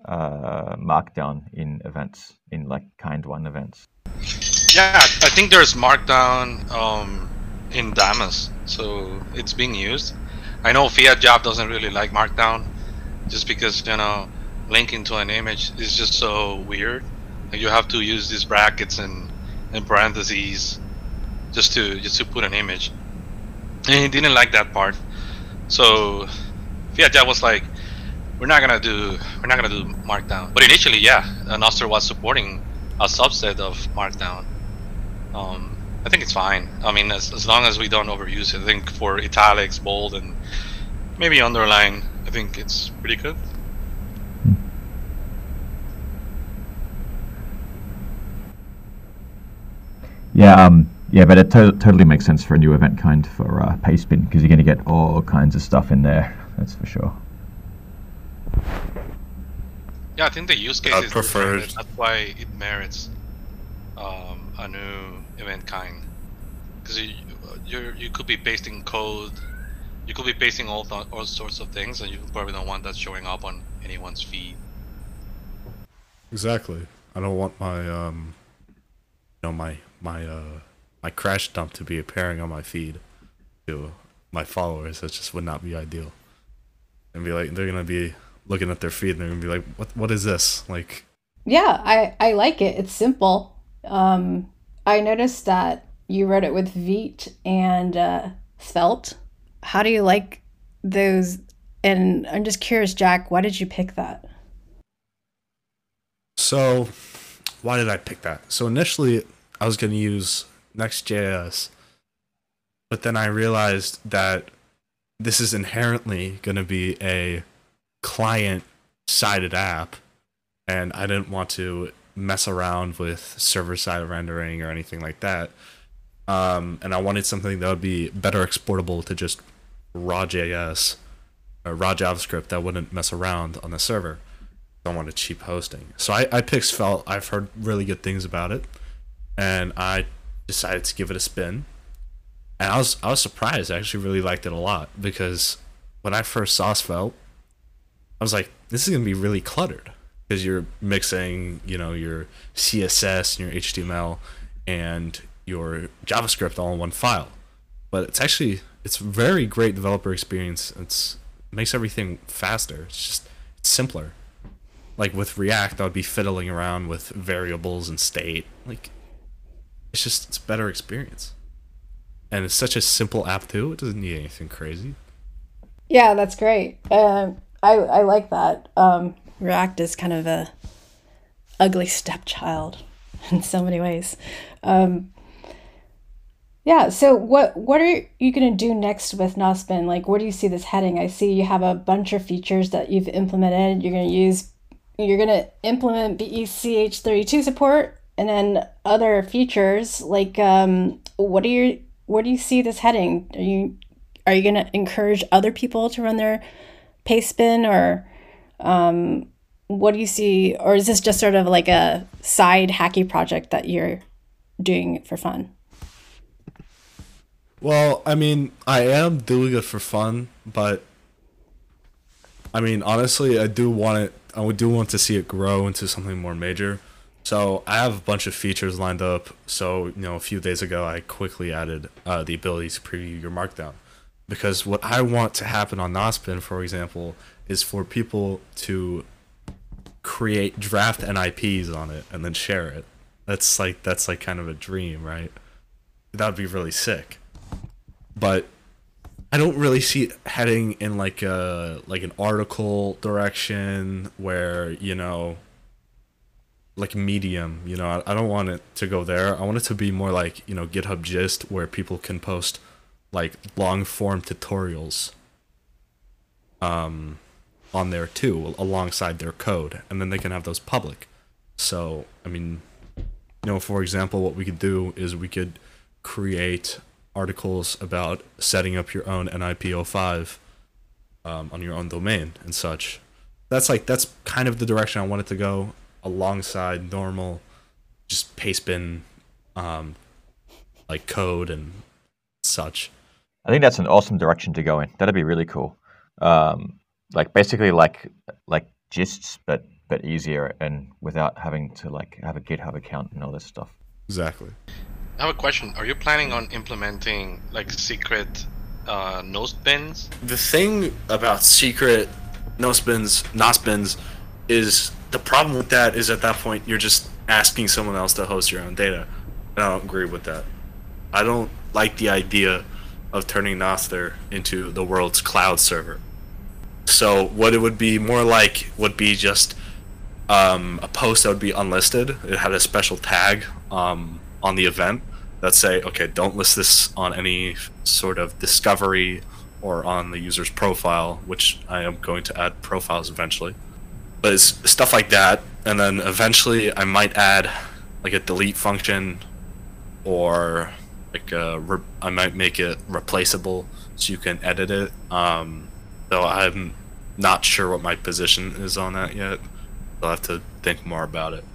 uh, Markdown in events, in like kind one events? Yeah, I think there's Markdown um, in Damus, so it's being used. I know fiatjaf doesn't really like Markdown, just because you know linking to an image is just so weird. Like you have to use these brackets and, and parentheses just to just to put an image, and he didn't like that part. So fiatjaf was like, we're not gonna do we're not gonna do Markdown. But initially, yeah, Nostr was supporting a subset of Markdown. Um, I think it's fine. I mean, as, as long as we don't overuse it. I think for italics, bold, and maybe underline, I think it's pretty good. Yeah, um, yeah, but it to- totally makes sense for a new event kind for uh, Pastebin because you're going to get all kinds of stuff in there. That's for sure. Yeah, I think the use case I is prefer- That's why it merits um, a new event kind. Because you you you could be pasting code, you could be pasting all th- all sorts of things, and you probably don't want that showing up on anyone's feed. Exactly. I don't want my um, you know, my my uh, my crash dump to be appearing on my feed to my followers. That just would not be ideal. And be like, they're gonna be looking at their feed and they're gonna be like, what what is this? Like, Yeah, I, I like it. It's simple. Um, I noticed that you wrote it with Vite and uh, Svelte. How do you like those? And I'm just curious, Jack, why did you pick that? So, why did I pick that? So initially, I was going to use Next.js, but then I realized that this is inherently going to be a client-sided app, and I didn't want to mess around with server-side rendering or anything like that. Um, and I wanted something that would be better exportable to just raw.js or raw JavaScript that wouldn't mess around on the server don't want a cheap hosting. So I, I picked Svelte. I've heard really good things about it, and I decided to give it a spin. And I was I was surprised. I actually really liked it a lot because when I first saw Svelte, I was like, this is gonna be really cluttered because you're mixing, you know, your CSS and your HTML and your JavaScript all in one file. But it's actually it's very great developer experience. It's it makes everything faster. It's just it's simpler like with React, I would be fiddling around with variables and state. Like, it's just it's better experience, and it's such a simple app too. It doesn't need anything crazy. Yeah, that's great. I I like that. Um, React is kind of a ugly stepchild in so many ways. Um, yeah. So what what are you gonna do next with Nosbin? Like, where do you see this heading? I see you have a bunch of features that you've implemented. You're gonna use. You're gonna implement E BECH32 support, and then other features like um, what are your where do you see this heading? Are you are you going to encourage other people to run their Pastebin or um, what do you see or is this just sort of like a side hacky project that you're doing for fun Well, I mean, I am doing it for fun, but I mean, honestly, I do want it. I do want to see it grow into something more major. So I have a bunch of features lined up. So you know, a few days ago, I quickly added uh, the ability to preview your Markdown, because what I want to happen on Nosbin, for example, is for people to create draft NIPs on it and then share it. That's like that's like kind of a dream, right? That would be really sick but I don't really see heading in like a like an article direction where you know like medium you know I, I don't want it to go there i want it to be more like you know github gist where people can post like long form tutorials um on there too alongside their code and then they can have those public so i mean you know for example what we could do is we could create articles about setting up your own NIP05 um, on your own domain and such. That's like that's kind of the direction I want it to go, alongside normal, just pastebin, um, like code and such. I think that's an awesome direction to go in. That'd be really cool. Um, like basically like like gists, but but easier and without having to like have a GitHub account and all this stuff. Exactly. I have a question. Are you planning on implementing like secret uh, nosbins? The thing about secret no spins, not spins, is the problem with that is at that point you're just asking someone else to host your own data. And I don't agree with that. I don't like the idea of turning Nostr into the world's cloud server. So what it would be more like would be just um, a post that would be unlisted. It had a special tag um, on the event, that say, okay, don't list this on any sort of discovery or on the user's profile, which I am going to add profiles eventually. But it's stuff like that, and then eventually I might add like a delete function, or like a re- I might make it replaceable so you can edit it. Um, though I'm not sure what my position is on that yet. I'll have to think more about it.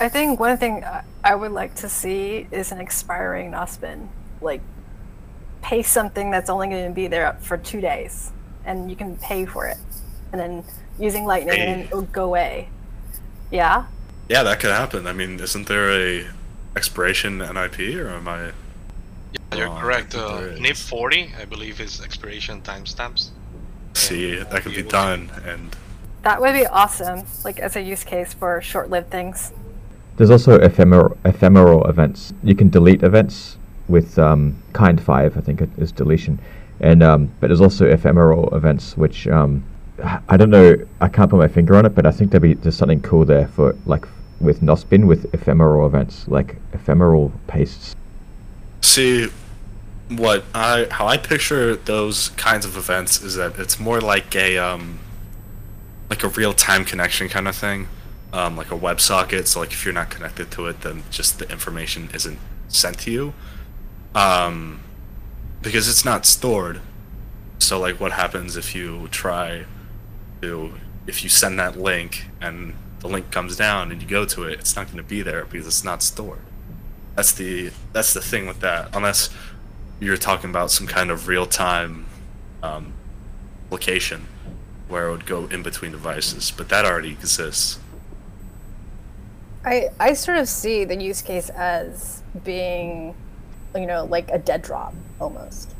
I think one thing I- would like to see is an expiring Nosbin. Like, pay something that's only going to be there for two days, and you can pay for it, and then using Lightning, and then it'll go away. Yeah. Yeah, that could happen. I mean, isn't there a expiration NIP, or am I? Yeah, you're Oh, correct. Uh. NIP 40, I believe, is expiration timestamps. See, Yeah, that could be able to- done, and That would be awesome, like as a use case for short-lived things. There's also ephemeral ephemeral events. You can delete events with um, kind five, I think it is deletion, and um, but there's also ephemeral events which um, I don't know. I can't put my finger on it, but I think there'd be there's something cool there for like with Nosbin with ephemeral events, like ephemeral pastes. see what I how I picture those kinds of events is that it's more like a um like a real time connection kind of thing, um, like a WebSocket. So like if you're not connected to it, then just the information isn't sent to you, um, because it's not stored. So like what happens if you try to if you send that link and the link comes down and you go to it, it's not going to be there because it's not stored. That's the that's the thing with that. Unless you're talking about some kind of real time um, application where it would go in between devices, but that already exists. I I sort of see the use case as being, you know, like a dead drop almost,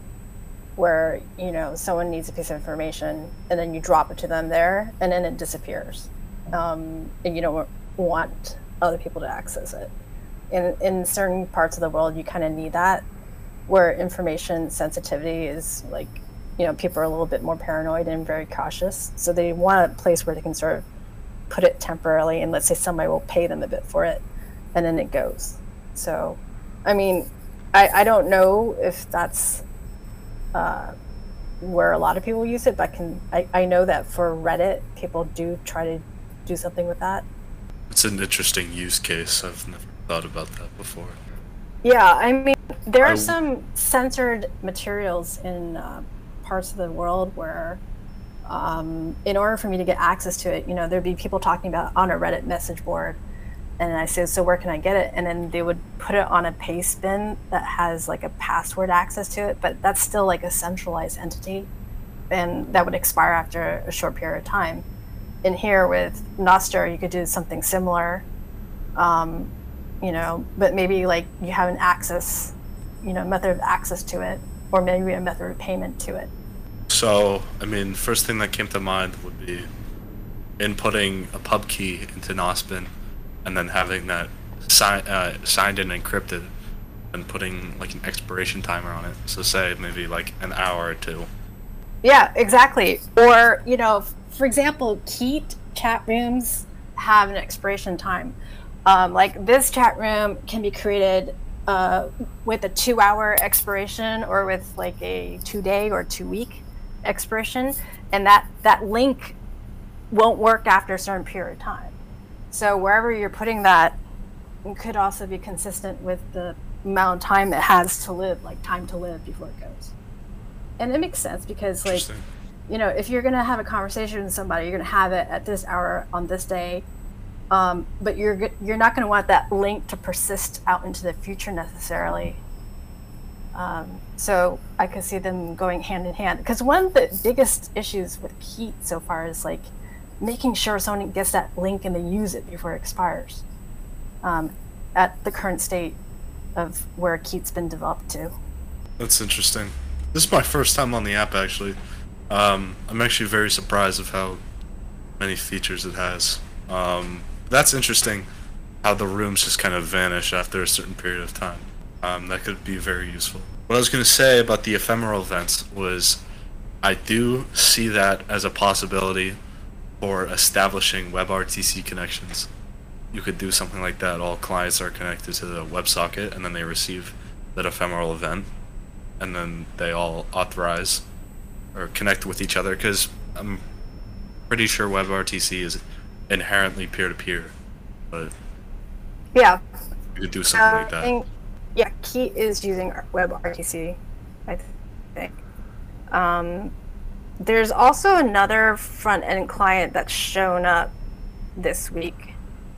where you know someone needs a piece of information and then you drop it to them there and then it disappears, um, and you don't want other people to access it. In in certain parts of the world, you kind of need that, where information sensitivity is like, you know, people are a little bit more paranoid and very cautious, so they want a place where they can sort of put it temporarily and let's say somebody will pay them a bit for it and then it goes so i mean i, I don't know if that's uh, where a lot of people use it but can I, I know that for reddit people do try to do something with that It's an interesting use case. I've never thought about that before. yeah i mean there are some censored materials in uh, parts of the world where um, in order for me to get access to it, you know, there'd be people talking about on a Reddit message board, and I said, "So where can I get it?" And then they would put it on a paste bin that has like a password access to it, but that's still like a centralized entity, and that would expire after a short period of time. In here with Nostr, you could do something similar, um, you know, but maybe like you have an access, you know, method of access to it, or maybe a method of payment to it. So, I mean, first thing that came to mind would be inputting a pub key into Nosbin, and then having that si- uh, signed and encrypted, and putting like an expiration timer on it. So, say maybe like an hour or two. Yeah, exactly. Or, you know, for example, Keet chat rooms have an expiration time. Um, like this chat room can be created uh, with a two hour expiration or with like a two day or two week expiration. And that, that link won't work after a certain period of time. So wherever you're putting that could also be consistent with the amount of time it has to live, like time to live before it goes. And it makes sense because like. You know, if you're gonna have a conversation with somebody, you're gonna have it at this hour on this day, um, but you're you're not gonna want that link to persist out into the future necessarily. Um, so I could see them going hand in hand because one of the biggest issues with Keet so far is like making sure someone gets that link and they use it before it expires. Um, at the current state of where Keet's been developed to. That's interesting. This is my first time on the app, actually. Um, I'm actually very surprised of how many features it has. Um, that's interesting. How the rooms just kind of vanish after a certain period of time. Um, that could be very useful. What I was going to say about the ephemeral events was, I do see that as a possibility for establishing WebRTC connections. you could do something like that. All clients are connected to the WebSocket, and then they receive that ephemeral event, and then they all authorize or connect with each other. Because I'm pretty sure WebRTC is inherently peer-to-peer, but Yeah, you could do something uh, like that. I think, yeah, Key is using WebRTC, I think. Um, there's also another front end client that's shown up this week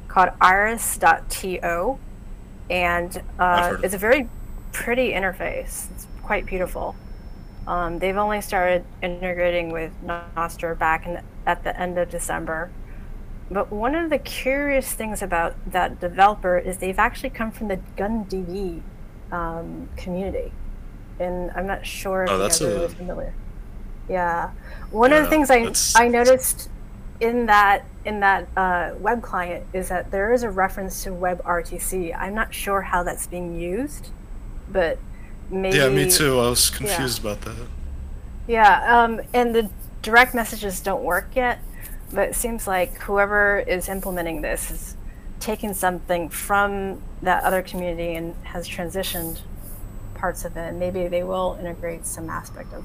called iris.to, and uh, it's a very pretty interface. It's quite beautiful. Um, they've only started integrating with Nostr back in, at the end of December. But one of the curious things about that developer is they've actually come from the GunDB um, community, and I'm not sure if Oh, that's a- really familiar. Yeah, one of the things I that's- I noticed in that in that uh, web client is that there is a reference to WebRTC. I'm not sure how that's being used, but maybe yeah, me too. I was confused about that. yeah, um, and the direct messages don't work yet, but it seems like whoever is implementing this is taking something from that other community and has transitioned parts of it. And maybe they will integrate some aspect of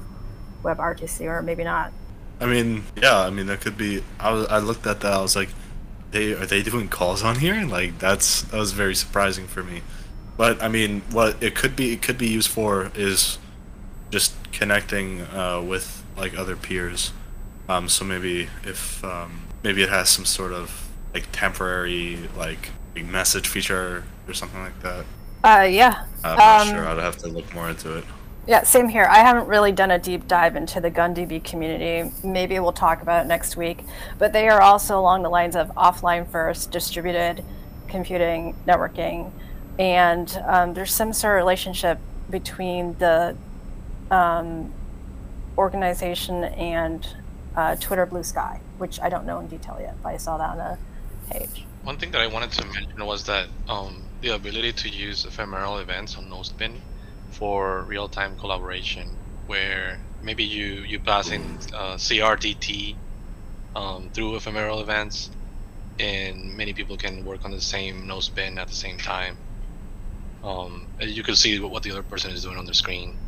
WebRTC, or maybe not. I mean, yeah, I mean that could be. I was, I looked at that. I was like, they are they doing calls on here? Like that's that was very surprising for me. But I mean, what it could be it could be used for is just connecting uh, with like other peers. Um, so maybe if um, maybe it has some sort of like temporary like message feature or something like that. Uh, yeah. I'm not Um, sure. I'd have to look more into it. Yeah, same here. I haven't really done a deep dive into the GunDB community. Maybe we'll talk about it next week. But they are also along the lines of offline first, distributed computing, networking, and um, there's some sort of relationship between the um, organization and uh, Twitter Bluesky, which I don't know in detail yet, but I saw that on a page. One thing that I wanted to mention was that um, the ability to use ephemeral events on Nosbin for real-time collaboration, where maybe you you pass in uh, CRDT um, through ephemeral events, and many people can work on the same Nosbin at the same time. Um, you can see what the other person is doing on the screen.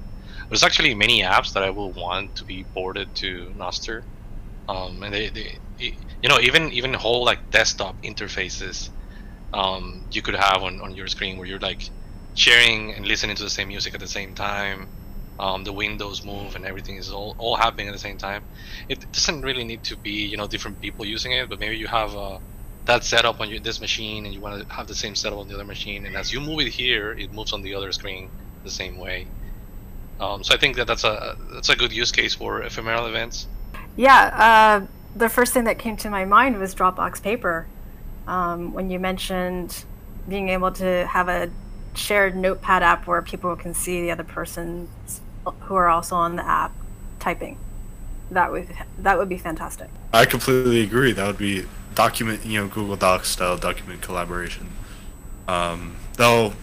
There's actually many apps that I will want to be ported to Nostr, um, and they, they you know even even whole like desktop interfaces um, you could have on, on your screen where you're like sharing and listening to the same music at the same time. Um, the windows move and everything is all, all happening at the same time. It doesn't really need to be you know different people using it but maybe you have uh, that setup on your, this machine and you want to have the same setup on the other machine and as you move it here it moves on the other screen the same way um, so I think that that's a that's a good use case for ephemeral events Yeah, uh, the first thing that came to my mind was Dropbox Paper. Um, when you mentioned being able to have a shared notepad app where people can see the other person who are also on the app typing, that would that would be fantastic. I completely agree. That would be document, you know, Google Docs style document collaboration. Um, though,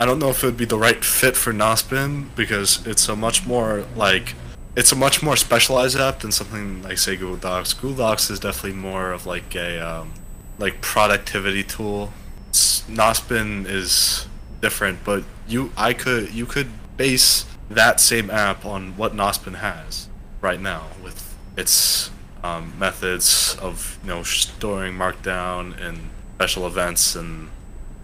I don't know if it would be the right fit for Nosbin because it's a much more like it's a much more specialized app than something like say Google Docs. Google Docs is definitely more of like a um, like productivity tool. Nosbin is different, but you I could you could base that same app on what Nosbin has right now with its um, methods of you know storing markdown and special events and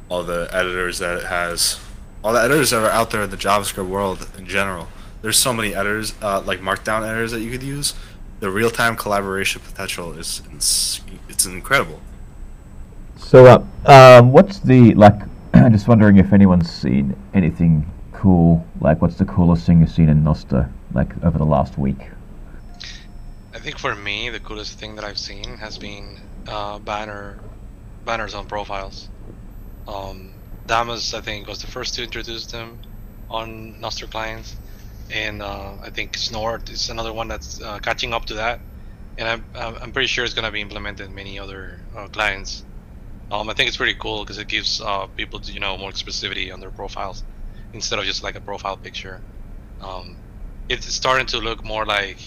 all the editors that it has all the editors that are out there in the javascript world in general there's so many editors uh, like markdown editors that you could use the real-time collaboration potential is ins- it's incredible So, uh, um, what's the like? I'm just wondering if anyone's seen anything cool. Like, what's the coolest thing you've seen in Nostr, like over the last week? I think for me, the coolest thing that I've seen has been uh, banner banners on profiles. Um, Damus, I think, was the first to introduce them on Nostr clients, and uh, I think Snort is another one that's uh, catching up to that. And I'm I'm pretty sure it's gonna be implemented in many other uh, clients. Um, I think it's pretty cool because it gives uh, people you know more expressivity on their profiles instead of just like a profile picture. Um, it's starting to look more like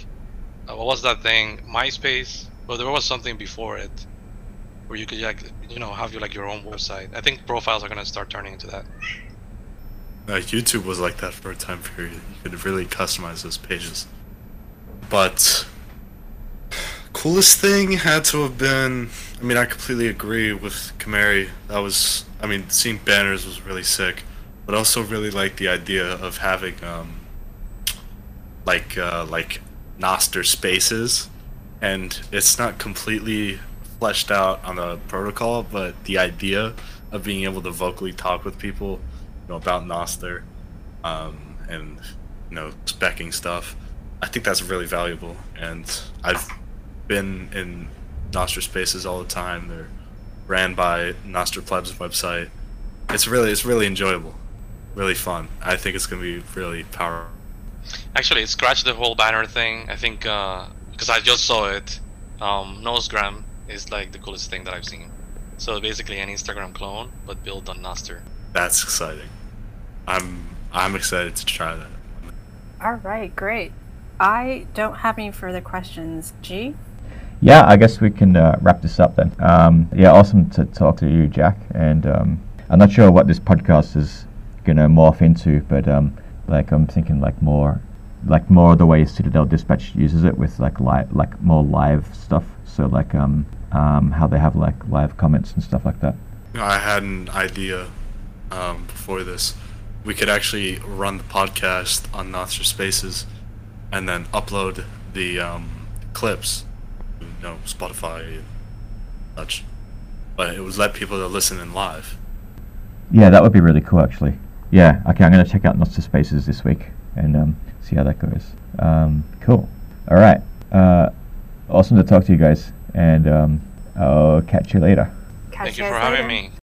what was that thing? MySpace. Well, there was something before it. where you could like you know have your like your own website. I think profiles are gonna start turning into that. Uh, YouTube was like that for a time period. You could really customize those pages. But coolest thing had to have been. I mean, I completely agree with Cameri. That was. I mean, seeing banners was really sick, but also really like the idea of having um, like uh, like Nostr spaces, and it's not completely fleshed out on the protocol, but the idea of being able to vocally talk with people, you know, about Nostr, um, and you know, specking stuff, I think that's really valuable. And I've been in Nostr spaces all the time. They're ran by Nostr Plebs website. It's really, it's really enjoyable, really fun. I think it's gonna be really powerful. Actually, scratch the whole banner thing. I think because I just saw it. Um, Nosegram is like the coolest thing that I've seen. So basically, an Instagram clone, but built on Nostr. That's exciting. I'm, I'm excited to try that. All right, great. I don't have any further questions. G? Yeah, I guess we can uh, wrap this up then. Um, yeah, awesome to talk to you, Jack. And um, I'm not sure what this podcast is gonna morph into, but um, like I'm thinking like more, like more the way Citadel Dispatch uses it with like live, like more live stuff. So like um, um, how they have like live comments and stuff like that. I had an idea um, before this. We could actually run the podcast on Nostr Spaces, and then upload the um, clips, you know, Spotify, and such. But it would let people to listen in live. Yeah, that would be really cool actually. Yeah, okay, I'm gonna check out Nostr Spaces this week and um, see how that goes. Um, cool. All right. Uh, awesome to talk to you guys, and um, I'll catch you later. Catch Thank you guys for having me.